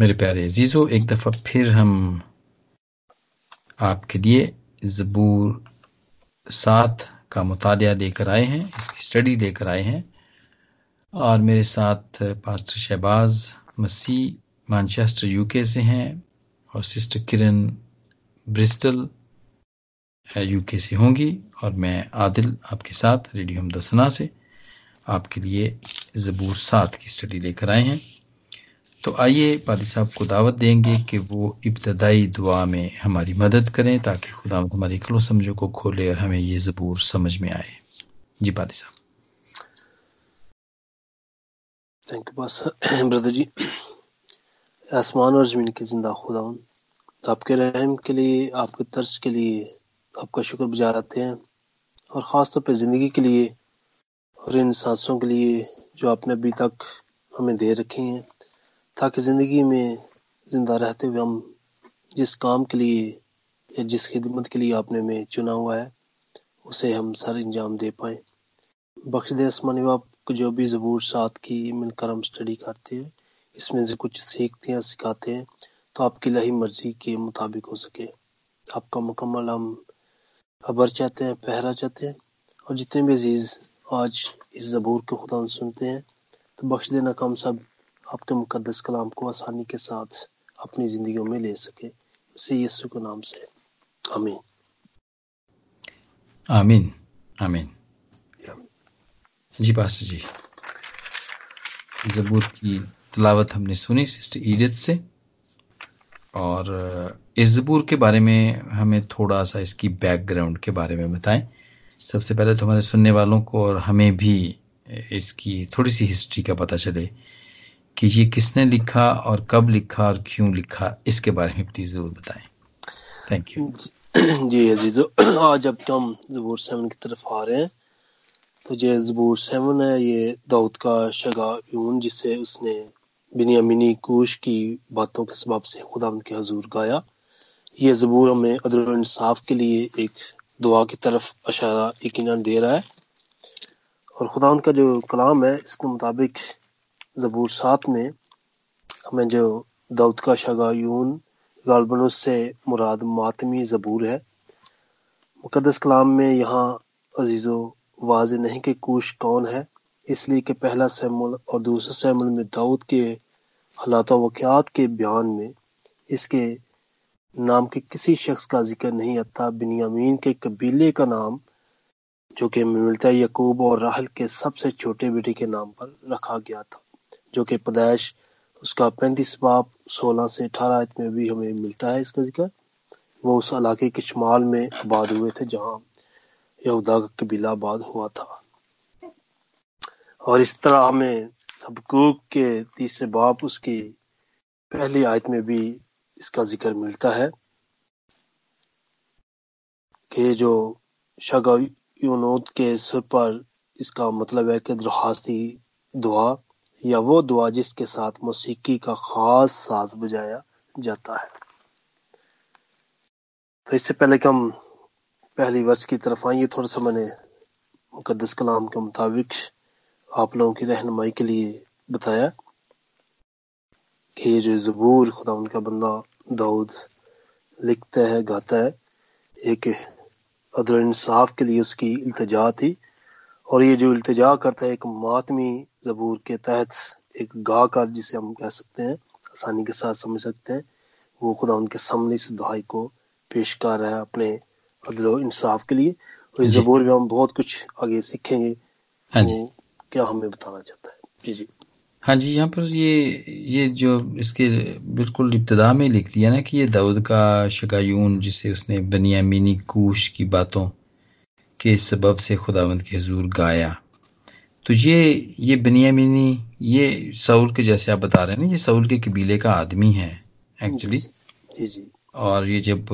मेरे प्यारे अजीज़ो, एक दफ़ा फिर हम आपके लिए ज़बूर सात का मुताल लेकर आए हैं, इसकी स्टडी लेकर आए हैं। और मेरे साथ pastor Shahbaz Masih Manchester UK से हैं और सिस्टर किरण ब्रिस्टल यूके से होंगी। और मैं आदिल आपके साथ, रेडियो हमदसना से, आपके लिए ज़बूर सात की स्टडी लेकर आए हैं। तो आइए पादी साहब को दावत देंगे कि वो इब्तदाई दुआ में हमारी मदद करें ताकि खुदा हमारी खलो समझो को खोले और हमें ये ज़बूर समझ में आए। जी पादी साहब। थैंक यू ब्रदर जी, आसमान और ज़मीन के ज़िंदा खुदा आपके रहम के लिए, आपके तर्ज के लिए आपका शुक्र गुजार आते हैं और ख़ास तौर पर ज़िंदगी के लिए और इन सांसों के लिए जो आपने अभी तक हमें दे रखी हैं। ताकि ज़िंदगी में ज़िंदा रहते हुए हम जिस काम के लिए या जिस खिदमत के लिए आपने हमें चुना हुआ है, उसे हम सर अंजाम दे पाए। बख्श दे आसमानी बाप को जो भी ज़बूर, साथ की मिलकर हम स्टडी करते हैं, इसमें से कुछ सीखते हैं, सिखाते हैं तो आपकी लही मर्ज़ी के मुताबिक हो सके। आपका मुकम्मल हम खबर चाहते हैं, पहरा चाहते हैं, और जितने भी अज़ीज़ आज इस ज़बूर के खुदा सुनते हैं तो बख्श देना कम सब आपके मुकदस कलाम को आसानी के साथ अपनी ज़िंदगी में ले सके। उसे यीशु के नाम से। आमीन। आमीन। आमीन। जी पास्टर जी जबूर की तलावत हमने सुनी सिस्टर ईदत से। और इस जबूर के बारे में हमें थोड़ा सा इसकी बैकग्राउंड के बारे में बताएँ। सबसे पहले तो हमारे सुनने वालों को और हमें भी इसकी थोड़ी सी हिस्ट्री का पता चले। कि ये किसने लिखा और कब लिखा और क्यों लिखा, इसके बारे में प्लीज़ ज़रूर बताएँ। थैंक यू जी अजीजो, आज जब हम जबूर सेवन की तरफ़ आ रहे हैं। तो ये जबूर सेवन है, ये दाऊद का शगा यून जिससे उसने बिनियामिनी कोश की बातों के सबाब से खुदा के हजूर गाया। ये जबूर हमें अदल इंसाफ के लिए एक दुआ की तरफ़ अशारा यकीन दे रहा है। और खुदा का जो कलाम है, इसके मुताबिक ज़बूर सात में हमें जो दाऊद का शगायून गालबन उससे मुराद मातमी ज़बूर है मुकदस कलाम में यहाँ अजीज़ो वाज नहीं कि कुश कौन है, इसलिए कि पहला सैमुल और दूसरा सैमुल में दाऊद के हालात वक़ात के बयान में इसके नाम के किसी शख्स का ज़िक्र नहीं आता। बिनियामीन के कबीले का नाम, जो कि मिलता यकूब और राहल के सबसे छोटे बेटे के नाम पर रखा गया था। जो कि पैदाइश उसका पैंतीस बाप सोलह से अठारह आयत में भी हमें मिलता है इसका ज़िक्र। वो उस इलाके के शुमाल में आबाद हुए थे जहाँ यहूदा का कबीला आबाद हुआ था। और इस तरह हमें हबकूक के तीसरे बाप उसकी पहली आयत में भी इसका ज़िक्र मिलता है कि जो शगा यूनोद के सिर पर इसका मतलब है कि दरखास्ती दुआ। या वो दुआ जिसके साथ मौसीकी का खास साज बजाया जाता है। तो इससे पहले कि हम पहली वर्ष की तरफ़ आइए थोड़ा सा मैंने मुकदस कलाम के मुताबिक आप लोगों की रहनुमाई के लिए बताया कि ये जो जबूर खुदा उनका बंदा दाऊद लिखता है, गाता है, एक अदल इंसाफ के लिए उसकी इल्तजा थी। और ये जो इल्तजा करता है एक मातमी जबूर के तहत एक गाकार जिसे हम कह सकते हैं आसानी के साथ समझ सकते हैं वो खुदा उनके सामने इस दुहाई को पेश कर रहा है अपने अदल इंसाफ के लिए। और इस जबूर में हम बहुत कुछ आगे सीखेंगे हाँ जी। क्या हमें बताना चाहता है। जी जी। हाँ जी यहाँ पर ये ये जो इसके बिल्कुल इब्तदा में लिख दिया ना कि ये दाऊद का शगायून जिसे उसने बनियामीनी कूश की बातों के सबब से खुदावंद के हजूर गाया। तो ये ये बनियामिनी ये सऊल के जैसे आप बता रहे हैं ना ये सऊल के कबीले का आदमी है एक्चुअली और ये जब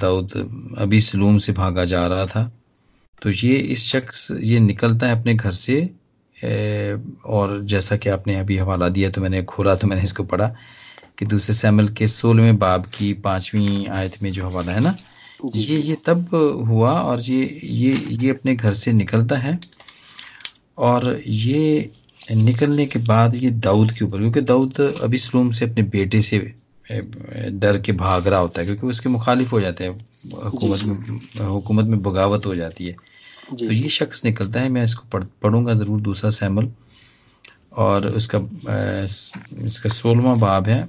दाऊद अभी सलूम से भागा जा रहा था तो ये इस शख्स ये निकलता है अपने घर से और जैसा कि आपने अभी हवाला दिया तो मैंने खोला तो मैंने इसको पढ़ा कि दूसरे सैमल के सोलहवें बाब की पांचवी आयत में जो हवाला है ना ये ये तब हुआ और ये ये ये अपने घर से निकलता है। और ये निकलने के बाद ये दाऊद के ऊपर क्योंकि दाऊद अब इस रूम से अपने बेटे से डर के भाग रहा होता है क्योंकि उसके मुखालिफ हो जाते हैं। हुकूमत में हुकूमत में बगावत हो जाती है। तो ये शख्स निकलता है मैं इसको पढ़, पढ़ूँगा ज़रूर दूसरा सैमल। और उसका इसका सोलवा बाब है।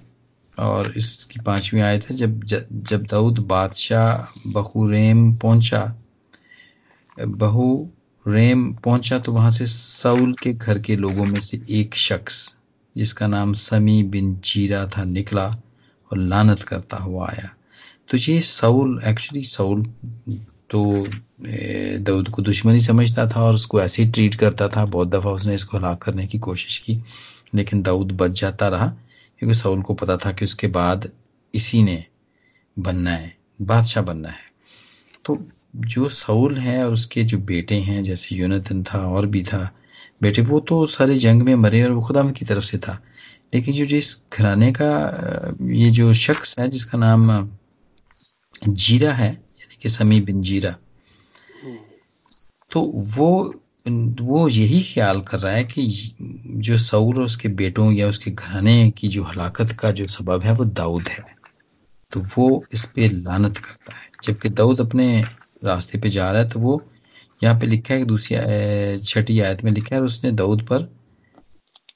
और इसकी पांचवी आयत है, जब जब दाऊद बादशाह बहुरेम पहुँचा, बहु रेम पहुँचा तो वहाँ से साउल के घर के लोगों में से एक शख्स, जिसका नाम समी बिन जीरा था, निकला और लानत करता हुआ आया। तो ये साउल एक्चुअली साउल तो दाऊद को दुश्मनी समझता था और उसको ऐसे ही ट्रीट करता था, बहुत दफ़ा उसने इसको हलाक करने की कोशिश की, लेकिन दाऊद बच जाता रहा। क्योंकि साउल को पता था कि उसके बाद इसी ने बनना है बादशाह बनना है। तो जो सऊल है और उसके जो बेटे हैं जैसे यूनतन था और भी था बेटे वो तो सारे जंग में मरे और वो खुदा की तरफ़ से था। लेकिन जो जिस घराने का ये जो शख्स है जिसका नाम जीरा है यानी कि समी बिन जीरा तो वो वो यही ख्याल कर रहा है कि जो सऊर और उसके बेटों या उसके घराने की जो हलाकत का जो सबब है, वो दाऊद है। तो वो इस पे लानत करता है। जबकि दाऊद अपने रास्ते पे जा रहा है तो वो यहाँ पे लिखा है, दूसरी छठी आयत में लिखा है उसने दाऊद पर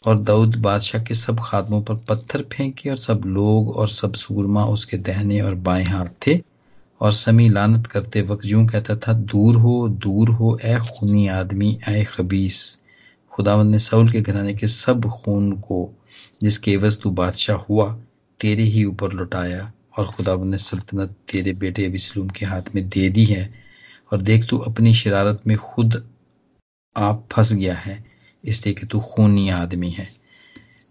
और दाऊद बादशाह के सब खादमों पर पत्थर फेंके और सब लोग और सब सूरमा उसके दहने और बाएँ हाथ थे। और समी लानत करते वक्त यूँ कहता था, दूर हो दूर हो ए खूनी आदमी ए खबीस। खुदावंद ने सऊल के घराने के सब खून को, जिसके एवज तू बादशाह हुआ, तेरे ही ऊपर लुटाया। और खुदावन ने सल्तनत तेरे बेटे अबिसलूम के हाथ में दे दी है। और देख तू अपनी शरारत में खुद आप फंस गया है, इसलिए कि तू खूनी आदमी है।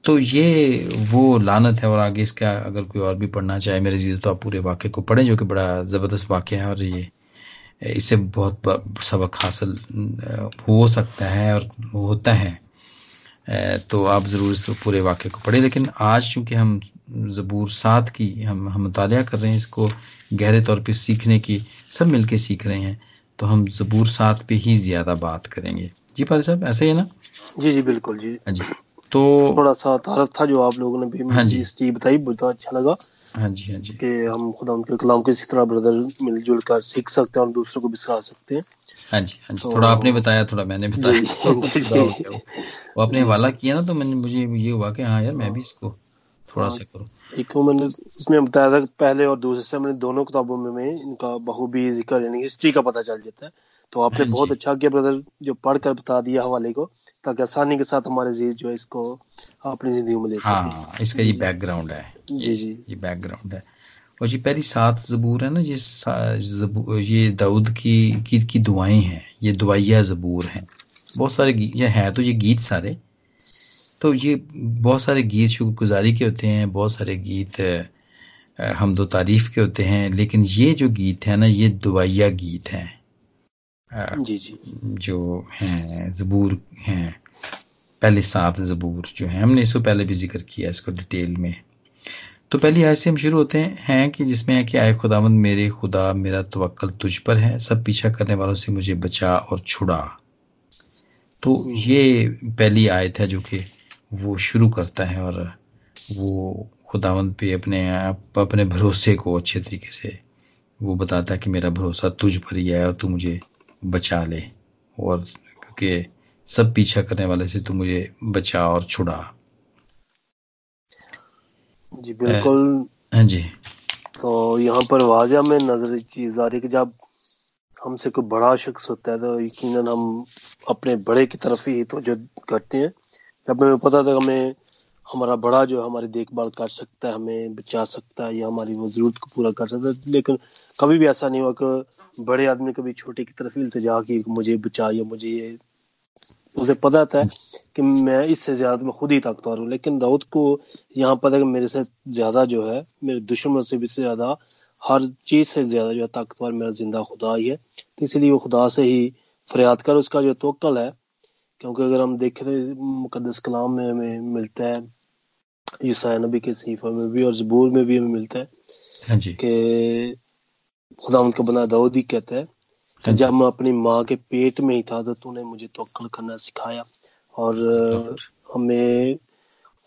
तो ये वो लानत है और आगे इसका अगर कोई और भी पढ़ना चाहे मेरे जीत तो आप पूरे वाक्य को पढ़ें जो कि बड़ा ज़बरदस्त वाक्य है और ये इससे बहुत सबक हासिल हो सकता है और होता है। तो आप ज़रूर इस पूरे वाक्य को पढ़ें। लेकिन आज चूँकि हम ज़बूर सात की हम हम मुताल कर रहे हैं इसको गहरे तौर पे सीखने की सब मिलके सीख रहे हैं तो हम ज़बूर सात पे ही ज़्यादा बात करेंगे। जी पादी साहब ऐसे ही है ना? जी जी बिल्कुल जी। हाँ जी। तो थोड़ा सा तारफ था जो आप लोगों ने भी हाँ जी। चीज़ बताई बहुत अच्छा लगा। हाँ जी हाँ जी। कि हम खुदा उनके कलाम को इसी तरह ब्रदर मिलजुल कर सीख सकते हैं और दूसरों को भी सिखा सकते हैं। हाँ जी हाँ जी। तो, थोड़ा आपने बताया थोड़ा मैंने बताया। जी, जी, जी, वो आपने हवाला किया ना तो मैंने मुझे ये हुआ कि हाँ यार मैं भी इसको थोड़ा हाँ। सा करूँ। एक मैंने इसमें बताया था पहले और दूसरे से मैंने दोनों किताबों में, में इनका बखूबी ज़िक्र यानी हिस्ट्री का पता चल जाता है। तो आपने हाँ बहुत अच्छा किया ब्रदर जो पढ़कर बता दिया हवाले को। ताकि आसानी के साथ हमारे जीज जो है इसको अपनी ज़िंदगी में ले सके। हाँ इसका ये बैकग्राउंड है। जी जी। ये बैकग्राउंड है। और ये पहली सात जबूर है ना ये ये दाऊद की की, की दुआएँ हैं ये दुआया जबूर हैं। बहुत सारे ये है तो ये गीत सारे। तो ये बहुत सारे गीत शुक्रगुजारी के होते हैं बहुत सारे गीत हम दो तारीफ़ के होते हैं लेकिन ये जो गीत है ना ये दुआया गीत हैं। जी जी। जो हैं जबूर हैं। पहले सात जबूर जो हैं हमने इसको पहले भी ज़िक्र किया इसको डिटेल में। तो पहली आयत से हम शुरू होते हैं कि जिसमें है कि आए खुदावंद मेरे खुदा मेरा तवक्ल तुझ पर है सब पीछा करने वालों से मुझे बचा और छुड़ा। तो ये पहली आयत है जो कि वो शुरू करता है और वो खुदावंद पे अपने आप अपने भरोसे को अच्छे तरीके से वो बताता है कि मेरा भरोसा तुझ पर ही है और तू मुझे बचा ले। और क्योंकि सब पीछा करने वाले से तू मुझे बचा और छुड़ा। जी बिल्कुल। हाँ जी। तो यहाँ पर वाजा में नज़र चीज़ आ रही कि जब हमसे कोई बड़ा शख्स होता है तो यकीनन हम अपने बड़े की तरफ़ ही तो जो करते हैं। जब हमें पता था हमें हमारा बड़ा जो है, हमारी देखभाल कर सकता है, हमें बचा सकता है, या हमारी वो ज़रूरत को पूरा कर सकता है। लेकिन कभी भी ऐसा नहीं हुआ कि बड़े आदमी कभी छोटे की तरफ़ इल्तजा की मुझे बचा या मुझे ये, उसे पता था कि मैं इससे ज़्यादा मैं खुद ही ताकतवर हूँ। लेकिन दाऊद को यहाँ पता कि मेरे से ज़्यादा जो है, मेरे दुश्मनों से भी ज़्यादा, हर चीज़ से ज़्यादा जो है ताकतवर मेरा ज़िंदा खुदा ही है। तो इसलिए वो खुदा से ही फरियाद कर, उसका जो तोकल है, क्योंकि अगर हम देखें तो मुकदस कलाम में हमें मिलता है यूसाया नबी के सहीफा में भी और जबूर में भी हमें मिलता है हाँ कि खुदा उनका बना दाऊद ही कहता है कि जब मैं अपनी माँ के पेट में ही था तो तूने मुझे तोकल करना सिखाया और हमें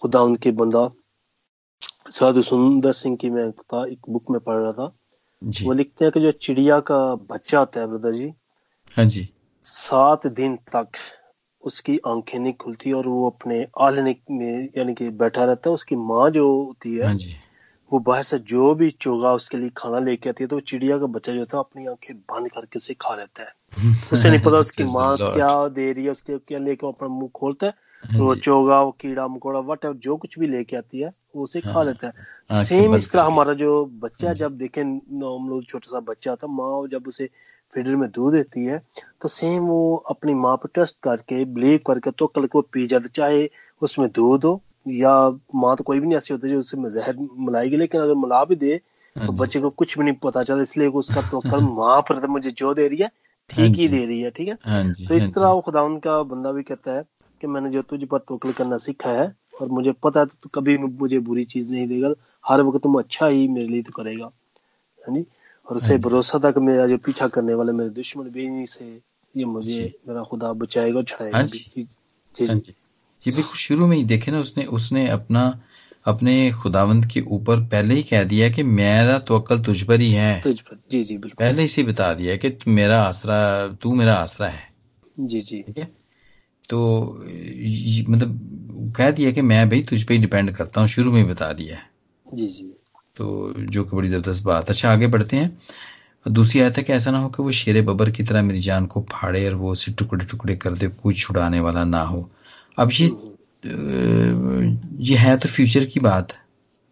खुदा उनके बंदा साधु सुंदर सिंह की मैं था एक बुक में पढ़ रहा था। जी। वो लिखते हैं कि जो चिड़िया का बच्चा होता है ब्रदर जी हाँ जी। सात दिन तक उसकी आँखें नहीं खुलती और वो अपने आलने में यानी कि बैठा रहता है उसकी माँ जो होती है हाँ वो बाहर से जो भी चोगा उसके लिए खाना लेके आती है तो चिड़िया का बच्चा जो था अपनी आँखें बंद करके उसे खा लेता है। उसे नहीं पता उसकी माँ क्या दे रही है उसके क्या लेके अपना मुँह खोलता है हाँ वो चोगा वो कीड़ा मकोड़ा वट जो कुछ भी लेके आती है वो उसे खा हाँ, लेता है। सेम इस तरह हमारा जो बच्चा हाँ जब देखे हम लोग छोटा सा बच्चा होता है माँ जब उसे फीडर में दूध देती है तो सेम वो अपनी माँ पर ट्रस्ट करके बिलीव करके तो कल को पी जाता चाहे उसमें दूध हो या माँ तो कोई भी नहीं ऐसी होती जो उसमें जहर मिलाएगी लेकिन अगर मिला भी दे हाँ तो बच्चे को कुछ भी नहीं पता चला इसलिए उसका तो कल माँ पर तो मुझे जो दे रही है हाँ ठीक ही दे रही है ठीक है? हाँ तो इस हाँ तरह वो खुदा उनका बंदा भी कहता है कि मैंने जो तुझ पर तवक्ल करना सीखा है और मुझे पता है तू कभी मुझे बुरी चीज़ नहीं देगा हर वक्त तुम अच्छा ही मेरे लिए तो करेगा। है नी और उसे हाँ। भरोसा था कि मेरा जो पीछा करने वाले मेरे दुश्मन भी नहीं से ये मुझे मेरा खुदा बचाएगा छड़ाएगा हाँ जी। जी हाँ जी। जी। ये बिल्कुल शुरू में ही देखे ना उसने उसने अपना अपने खुदावंद के ऊपर पहले ही कह दिया कि मेरा तवक्कल तुझ पर ही है। तुझ पर। जी जी बिल्कुल। पहले ही से बता दिया कि मेरा आसरा तू मेरा आसरा है। जी जी। ठीक है? तो मतलब कह दिया कि मैं भाई तुझ पे ही डिपेंड करता हूँ शुरू में ही बता दिया। है जी जी। तो जो कि बड़ी ज़बरदस्त बात अच्छा आगे बढ़ते हैं। दूसरी आयत है कि ऐसा ना हो कि वो शेर बबर की तरह मेरी जान को फाड़े और वो उसे टुकड़े टुकड़े कर दे कोई छुड़ाने वाला ना हो। अब ये हम्म, ये है तो फ्यूचर की बात।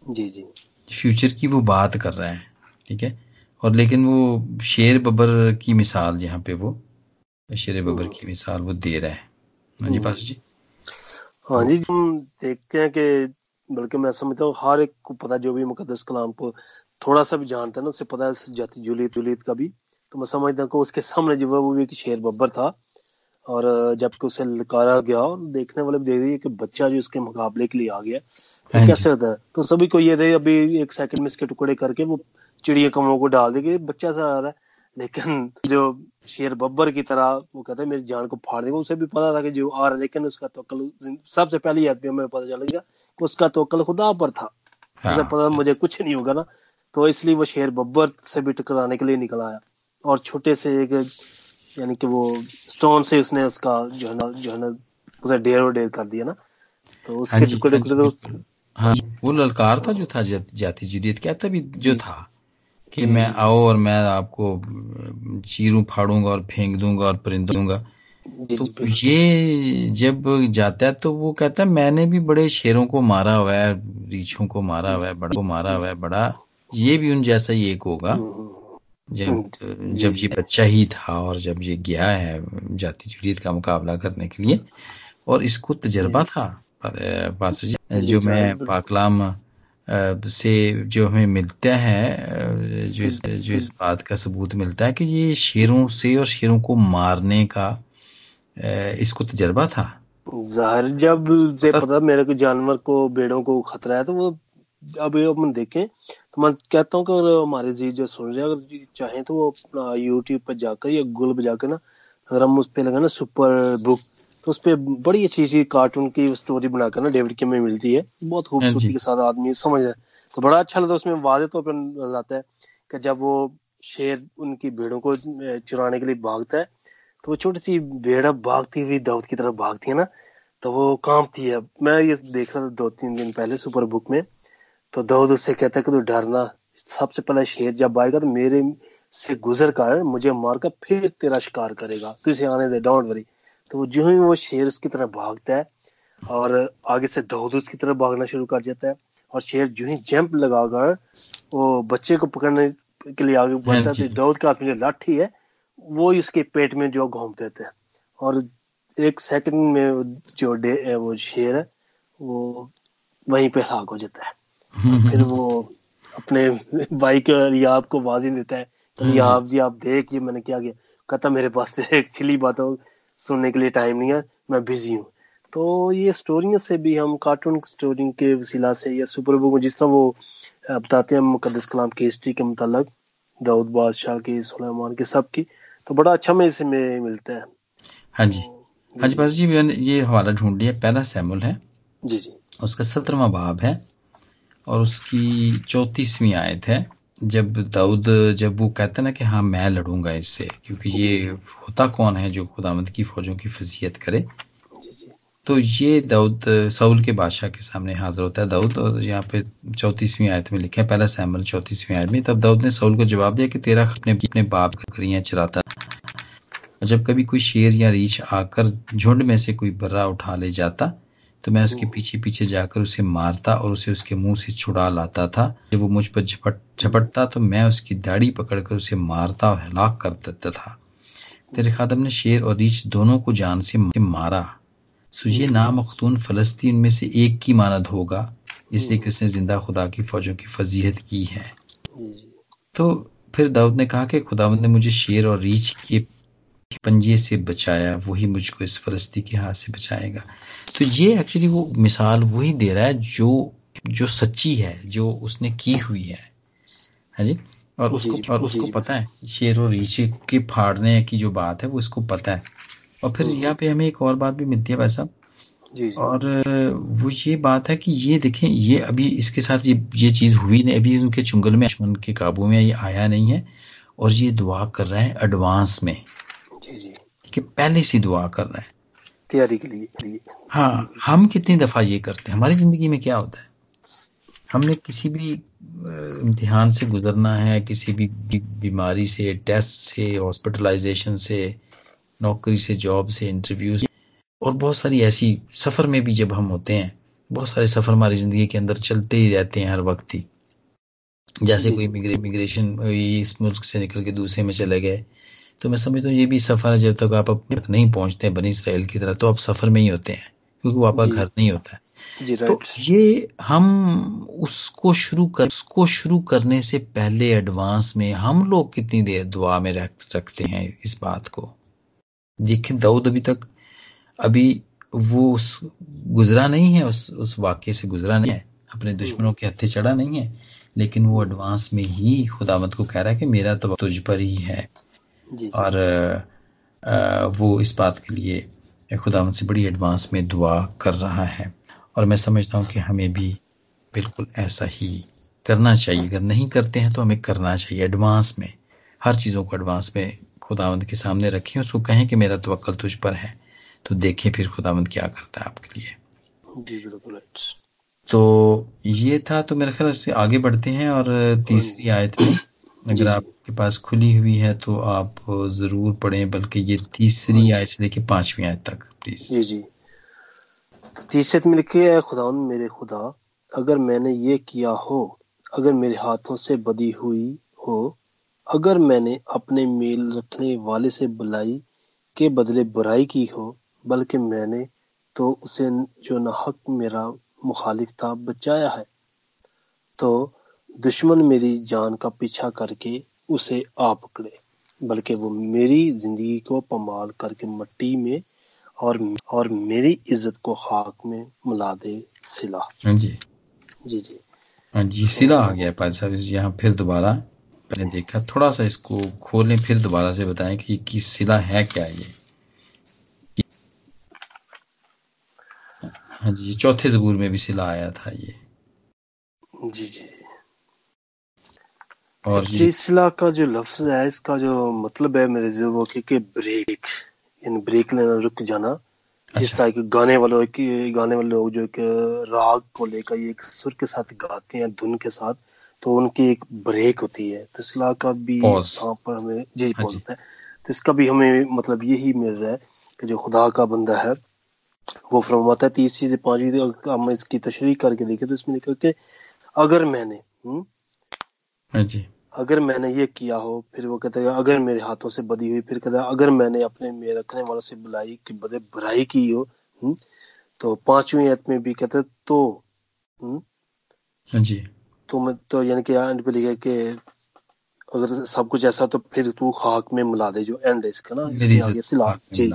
जी जी। फ्यूचर की वो बात कर रहा है ठीक है? और लेकिन वो शेर बबर की मिसाल जहाँ पे वो शेर बबर की मिसाल वो दे रहा है। हाँ जी पास जी। हाँ जी हम देखते हैं कि बल्कि मैं समझता हूँ हर एक को पता जो भी मुकदस कलाम को थोड़ा सा भी जानता है ना उसे पता है जाति जुलीत जुलीत का भी। तो मैं समझता हूँ उसके सामने जो है वो भी एक शेर बब्बर था। और जबकि उसे लकारा गया और देखने वाले भी देख रही है कि बच्चा जो उसके मुकाबले के लिए आ गया। हाँ तो कैसे होता है? तो सभी को ये थे अभी एक सेकंड में इसके टुकड़े करके वो चिड़िया का मुँह को डाल देगी बच्चा सा आ रहा है। लेकिन जो शेर बब्बर की तरह वो कहते हैं मेरी जान को फाड़ देगा उसे भी पता था कि जो आ रहा है लेकिन उसका तवक्ल सबसे पहली आदमी हमें पता चलेगा उसका तवक्ल खुदा पर था। हाँ उसे पता मुझे कुछ नहीं होगा ना। तो इसलिए वो शेर बब्बर से भी टकराने के लिए निकल आया। और छोटे से एक यानी कि वो स्टोन से उसने उसका जो है ना जो है ना उसे ढेर ढेर कर दिया ना। तो हाँ उसके टुकड़े हाँ टुकड़े तो हाँ वो ललकार था जो था जाति जुलियत कहता भी जो था कि मैं आओ और मैं आपको चीरूं फाड़ूँगा और फेंक दूँगा और परिंदा दूँगा। तो ये जब जाता है तो वो कहता है मैंने भी बड़े शेरों को मारा हुआ है रीछों को मारा हुआ है बड़ा को मारा हुआ है बड़ा ये भी उन जैसा ही एक होगा। हम्म, हम्म, जब हम्म, जब ये बच्चा ही था और जब ये गया है जाति जुलियत का मुकाबला करने के लिए और इसको तजर्बा था अ, पास्टर जी मैं पाकलाम से जो हमें मिलता है जो इस जो इस बात का सबूत मिलता है कि ये शेरों से और शेरों को मारने का इसको तजर्बा था। ज़ाहिर जब उसे पता मेरे को जानवर को भेड़ों को खतरा है तो वो अब ये अपन देखें तो मैं कहता हूँ कि अगर हमारे जी जो सुन रहे हैं अगर चाहें तो वो अपना यूट्यूब पर जाकर या गूगल पे जाकर ना अगर हम उस पे लगा ना सुपर बुक तो उस पे बड़ी अच्छी अच्छी कार्टून की स्टोरी बनाकर ना डेविड के में मिलती है। बहुत हाँ खूबसूरती के साथ आदमी समझ है। तो बड़ा अच्छा लगता है उसमें वादे पर नज़र आता है कि जब वो शेर उनकी भेड़ों को चुराने के लिए भागता है तो वो छोटी सी भेड़ भागती हुई दाऊद की तरफ़ भागती है ना तो वो कांपती है। मैं ये देख रहा था दो तीन दिन पहले सुपर बुक में तो दाऊद उससे कहता है कि तू डरना सबसे पहले शेर जब आएगा तो मेरे से गुजर कर मुझे मारकर फिर तेरा शिकार करेगा तू इसे आने दे डोंट वरी तो वो जो ही वो शेर उसकी तरफ़ भागता है और आगे से दाऊद उसकी तरफ़ भागना शुरू कर जाता है और शेर जो ही जंप लगाकर वो बच्चे को पकड़ने के लिए आगे हाँ बढ़ता है जी। तो दाऊद के हाथ में जो लाठी है वो ही उसके पेट में जो घूम देते हैं और एक सेकंड में जो डे वो शेर है वो वहीं पे हलाक हो जाता है। फिर वो अपने भाई को रियाब को वाजी देता है तो हाँ रियाब जी आप देखिए मैंने क्या किया? कहता मेरे पास एक छिली बातों सुनने के लिए टाइम नहीं है मैं बिज़ी हूँ। तो ये स्टोरियों से भी हम कार्टून स्टोरी के वसीला से या सुपर बुक में जिस तरह वो बताते हैं मुकदस कलाम की हिस्ट्री के मुतालिक दाऊद बादशाह की सुलेमान की सब की तो बड़ा अच्छा में इसमें मिलता है। हाँ जी। तो हाँ जी पास जी मैंने ये हवाला ढूंढ लिया। पहला सैमुल है। जी जी। उसका सत्रहवा बाब है और उसकी चौतीसवीं आयत है। जब दाऊद जब वो कहते ना कि हाँ मैं लड़ूँगा इससे क्योंकि ये होता कौन है जो खुदामद की फौजों की फजीयत करे? जी जी। तो ये दाऊद सऊल के बादशाह के सामने हाजिर होता है दाऊद और यहाँ पे चौतीसवीं आयत में लिखा है। पहला सैमल चौतीसवीं आयत में तब दाऊद ने सऊल को जवाब दिया कि तेरा अपने अपने बाप बकरियाँ चराता और जब कभी कोई शेर या रीछ आकर झुंड में से कोई बर्रा उठा ले जाता तो मैं उसके पीछे पीछे जाकर उसे मारता और उसे उसके मुँह से छुड़ा लाता था। जब वो मुझ पर झपट झपटता तो मैं उसकी दाढ़ी पकड़कर उसे मारता और हलाक कर देता था। तेरे खादम ने शेर और रीछ दोनों को जान से मारा। सो ये नामख्तून फलस्तीन में से एक की मानद होगा इसलिए कि उसने ज़िंदा खुदा की फौजों की फजीहत की है। तो फिर दाऊद ने कहा कि खुदावंद ने मुझे शेर और रीछ के पंजे से बचाया वही मुझको इस फलस्ती के हाथ से बचाएगा। तो ये एक्चुअली वो मिसाल वही दे रहा है जो जो सच्ची है जो उसने की हुई है। है जी? और उसको जी, और जी, उसको जी। पता है शेर और रीछ के फाड़ने की जो बात है वो इसको पता है। और फिर यहाँ पे हमें एक और बात भी मिलती है भाई साहब। और वो ये बात है कि ये देखें ये अभी इसके साथ ये ये चीज़ हुई नहीं अभी उनके चुंगल में दुश्मन के काबू में ये आया नहीं है। और ये दुआ कर रहा है एडवांस में। जी जी। कि पहले से दुआ कर रहा है। तैयारी के लिए हाँ हम कितनी दफ़ा ये करते हैं? हमारी ज़िंदगी में क्या होता है? हमने किसी भी इम्तिहान से गुजरना है किसी भी बीमारी से टेस्ट से हॉस्पिटलाइजेशन से नौकरी से जॉब से इंटरव्यू से और बहुत सारी ऐसी सफ़र में भी जब हम होते हैं बहुत सारे सफ़र हमारी ज़िंदगी के अंदर चलते ही रहते हैं हर वक्त ही। जैसे कोई इमिग्रेशन इस मुल्क से निकल के दूसरे में चले गए तो मैं समझता हूँ ये भी सफ़र है जब तक आप अपने तक नहीं पहुँचते हैं बनी इसराइल की तरह तो आप सफ़र में ही होते हैं क्योंकि वो आपका घर नहीं होता है। जी तो ये हम उसको शुरू कर उसको शुरू करने से पहले एडवांस में हम लोग कितनी देर दुआ में रख, रखते हैं इस बात को? देखिए दाऊद अभी तक अभी वो उस गुजरा नहीं है उस उस वाक्य से गुजरा नहीं है अपने दुश्मनों के हत्थे चढ़ा नहीं है लेकिन वो एडवांस में ही खुदामत को कह रहा है कि मेरा तो तुझ पर ही है। जी और वो इस बात के लिए खुदावंत से बड़ी एडवांस में दुआ कर रहा है। और मैं समझता हूँ कि हमें भी बिल्कुल ऐसा ही करना चाहिए। अगर नहीं करते हैं तो हमें करना चाहिए एडवांस में। हर चीज़ों को एडवांस में खुदावंत के सामने रखें उसको कहें कि मेरा तवक्ल तुझ पर है। तो देखें फिर खुदावंत क्या करता है आपके लिए। जी बिल्कुल तो ये था तो मेरे ख्याल से आगे बढ़ते हैं और तीसरी आयत में अगर आपके पास खुली हुई है तो आप ज़रूर पढ़ें बल्कि ये तीसरी आयत से लेके पांचवी आयत तक प्लीज़ जी जी। तो तीसरे में लिखे है खुदा मेरे खुदा अगर मैंने ये किया हो अगर मेरे हाथों से बदी हुई हो अगर मैंने अपने मेल रखने वाले से बुलाई के बदले बुराई की हो बल्कि मैंने तो उसे जो नाहक मेरा मुखालिफ था बचाया है तो दुश्मन मेरी जान का पीछा करके उसे आ पकड़े बल्कि वो मेरी ज़िंदगी को पमाल करके मट्टी में और और मेरी इज़्ज़त को खाक में मिला दे सिला। हाँ जी। जी जी। हाँ जी सिरा आ गया पाद साहब इस- यहाँ फिर दोबारा मैंने देखा। थोड़ा सा इसको खोलें फिर दोबारा से बताएँ कि कि सिला है क्या ये? हाँ जी चौथे जबूर में भी सिला आया था ये। जी जी। और एक्चुअली का जो लफ्ज है इसका जो मतलब है मेरे जो वो कि, कि ब्रेक यानी ब्रेक लेना रुक जाना। जिस अच्छा। तरह के गाने वालों की गाने वाले लोग जो एक राग को लेकर ये एक सुर के साथ गाते हैं धुन के साथ तो उनकी एक ब्रेक होती है। तो सिला का भी. यहाँ पर हमें जी हाँ जी। होता है। तो इसका भी हमें मतलब यही मिल रहा है कि जो खुदा का बंदा है वो फरमाता है तीसरी से पांचवी हम इसकी तशरीह करके देखें तो इसमें लिखा कि अगर मैंने हम्म, हाँ जी। अगर मैंने ये किया हो फिर वो कहते हैं अगर मेरे हाथों से बदी हुई फिर कहता है अगर मैंने अपने में रखने वालों से बुलाई के बदले बुराई की हो हम्म, तो पांचवी आयत में भी कहते तो हम्म, हाँ जी। तो मैं तो यानी कि एंड पे लिखा कि अगर सब कुछ ऐसा तो फिर तू खाक में मिला दे जो एंड है इसका ना आगे सिला जी।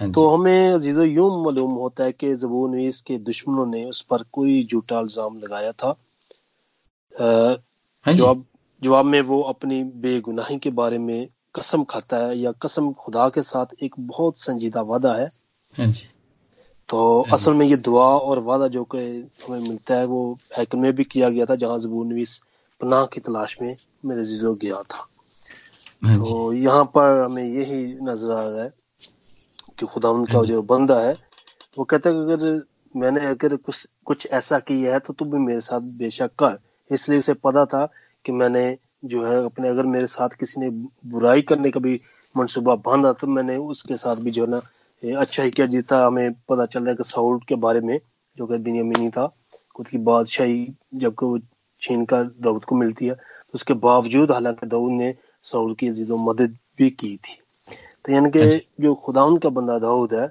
हाँ तो हमें अजीजो यूँ मालूम होता है कि जबून के दुश्मनों ने उस पर कोई झूठा इल्ज़ाम लगाया था। हाँ जी जवाब जवाब में वो अपनी बेगुनाही के बारे में कसम खाता है या कसम खुदा के साथ एक बहुत संजीदा वादा है। हाँ जी। तो असल में ये दुआ और वादा जो कि हमें मिलता है वो हैकल में भी किया गया था जहाँ जबूर नवीस पनाह की तलाश में मेरे जीजो गया था। हाँ तो यहाँ पर हमें यही नज़र आ रहा है कि खुदा उनका जो बंदा है वो कहता है कि अगर मैंने अगर कुछ कुछ ऐसा किया है तो तू भी मेरे साथ बेशक कर। इसलिए उसे पता था कि मैंने जो है अपने अगर मेरे साथ किसी ने बुराई करने का भी मनसूबा बांधा तो मैंने उसके साथ भी जो है ना अच्छा ही क्या। जीता हमें पता चल रहा है कि साउल के बारे में जो कि बिनियामिनी था खुद की बादशाही जब वो छीन कर दाऊद को मिलती है तो उसके बावजूद हालाँकि दाऊद ने साउल की अज़ीज़ मदद भी की थी। तो यानी कि अच्छा। जो खुदाउन का बंदा दाऊद है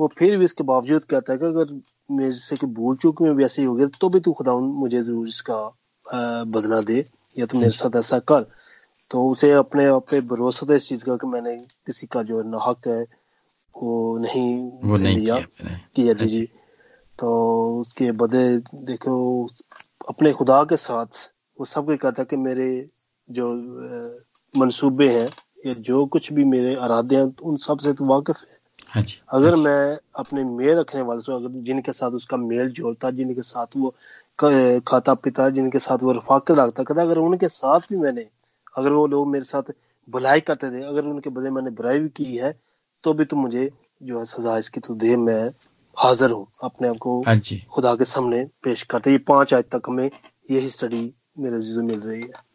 वो फिर भी इसके बावजूद कहता है कि अगर मेरे से कि भूल चूक में वैसे ही हो गया तो भी तू खुदाउन मुझे ज़रूर इसका बदला दे। या तो मेरे साथ ऐसा कर तो उसे अपने आप पे भरोसा था इस चीज़ का कि मैंने किसी का जो ना हक है वो नहीं वो नहीं लिया किया जी। जी। तो उसके बदले देखो अपने खुदा के साथ वो सब कुछ कहता कि मेरे जो मंसूबे हैं या जो कुछ भी मेरे इरादे हैं उन सबसे तू वाकिफ है हाँ। जी अगर हाँ जी, मैं अपने मेल रखने वाले से अगर जिनके साथ उसका मेल जोड़ता जिनके साथ वो खाता पीता जिनके साथ वो रफाकत रखता कहता अगर उनके साथ भी मैंने अगर वो लोग मेरे साथ भलाई करते थे अगर उनके बदले मैंने बुराई भी की है तो भी तुम मुझे जो है सजा इसकी तो दे मैं हाजिर हूँ अपने आप को हाँ खुदा के सामने पेश करते। ये पाँच आज तक हमें यही स्टडी मेरे जीजो मिल रही है।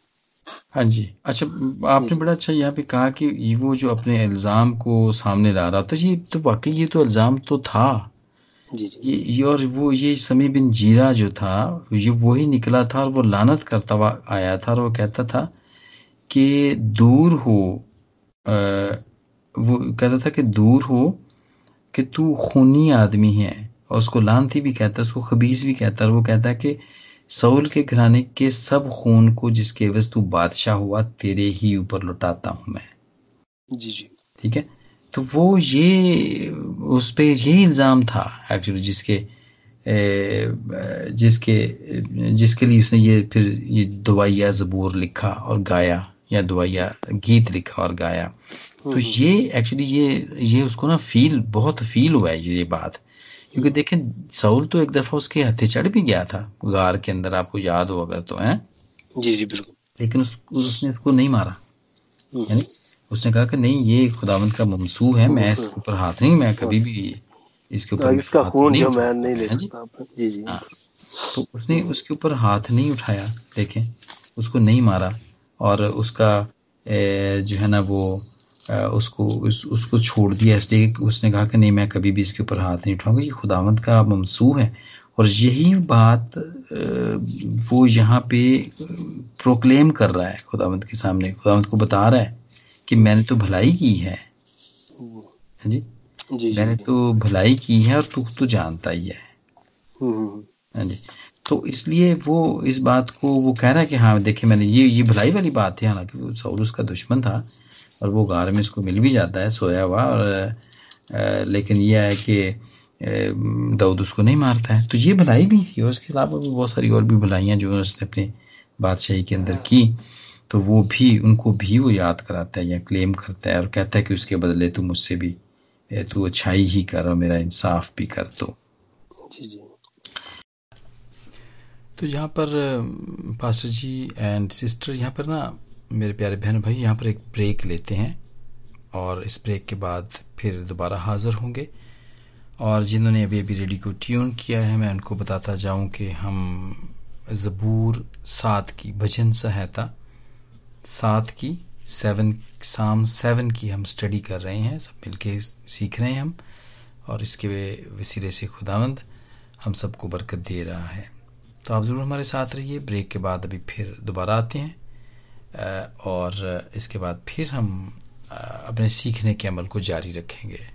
हाँ जी। अच्छा आपने बड़ा अच्छा यहाँ पे कहा कि ये वो जो अपने इल्ज़ाम को सामने ला रहा तो ये तो वाकई ये तो इल्ज़ाम तो था। जी जी। ये, ये और वो ये समी बिन जीरा जो था ये वही निकला था और वो लानत करता हुआ आया था और वो कहता था कि दूर हो अ, वो कहता था कि दूर हो कि तू खूनी आदमी है और उसको लानती भी कहता है उसको खबीस भी कहता है और वो कहता है कि सऊल के घराने के सब खून को जिसके एवज तू बादशाह हुआ तेरे ही ऊपर लुटाता हूँ मैं। जी जी। ठीक है? तो वो ये उस पर ये इल्ज़ाम था एक्चुअली जिसके जिसके जिसके लिए उसने ये फिर ये दुआया जबूर लिखा और गाया या दुआया गीत लिखा और गाया। तो ये एक्चुअली ये ये उसको ना फील बहुत फील हुआ है ये बात। क्योंकि देखें सऊल तो एक दफ़ा उसके हथे चढ़ भी गया था गार के अंदर आपको याद हो अगर तो है? जी जी बिल्कुल। लेकिन उस, उसने उसको नहीं मारा। हम्म, यानी उसने कहा कि नहीं ये खुदावंत का ममसू है मैं इसके ऊपर हाथ नहीं मैं कभी भी इसके ऊपर इसका हाथ खून जो मैं नहीं ले सकता जी जी। हाँ। तो उसने उसके ऊपर हाथ नहीं उठाया देखें उसको नहीं मारा और उसका ए, जो है ना वो उसको उस, उसको छोड़ दिया। इसलिए उसने कहा कि नहीं मैं कभी भी इसके ऊपर हाथ नहीं उठाऊँगा। ये खुदावंत का ममसू है। और यही बात वो यहाँ पे प्रोक्लेम कर रहा है खुदावंत के सामने। खुदावंत को बता रहा है कि मैंने तो भलाई की है। है जी? जी जी मैंने तो भलाई की है और तू तो जानता ही है। हम्म, हम्म, हाँ जी? तो इसलिए वो इस बात को वो कह रहा है कि हाँ देखिए मैंने ये ये भलाई वाली बात थी। हालाँकि वो सऊल उसका दुश्मन था। और वो गार में इसको मिल भी जाता है सोया हुआ और लेकिन ये है कि दाऊद उसको नहीं मारता है। तो ये भलाई भी थी और इसके अलावा भी बहुत सारी और भी भलाइयाँ जो उसने अपने बादशाही के अंदर की तो वो भी उनको भी वो याद कराता है या क्लेम करता है और कहता है कि उसके बदले तू मुझसे भी तू अच्छाई ही कर और मेरा इंसाफ भी कर दो जी जी। तो यहाँ पर पास्टर जी एंड सिस्टर यहाँ पर ना मेरे प्यारे बहन भाई, यहाँ पर एक ब्रेक लेते हैं और इस ब्रेक के बाद फिर दोबारा हाजिर होंगे। और जिन्होंने अभी अभी रेडियो को ट्यून किया है, मैं उनको बताता जाऊँ कि हम ज़बूर सात की, भजन सहायता सात की सेवन साम सेवन की हम स्टडी कर रहे हैं, सब मिलके सीख रहे हैं हम। और इसके वसीले से खुदावंद, हम सबको बरकत दे रहा है। तो आप ज़रूर हमारे साथ रहिए ब्रेक के बाद अभी फिर दोबारा आते हैं। और इसके बाद फिर हम अपने सीखने के अमल को जारी रखेंगे।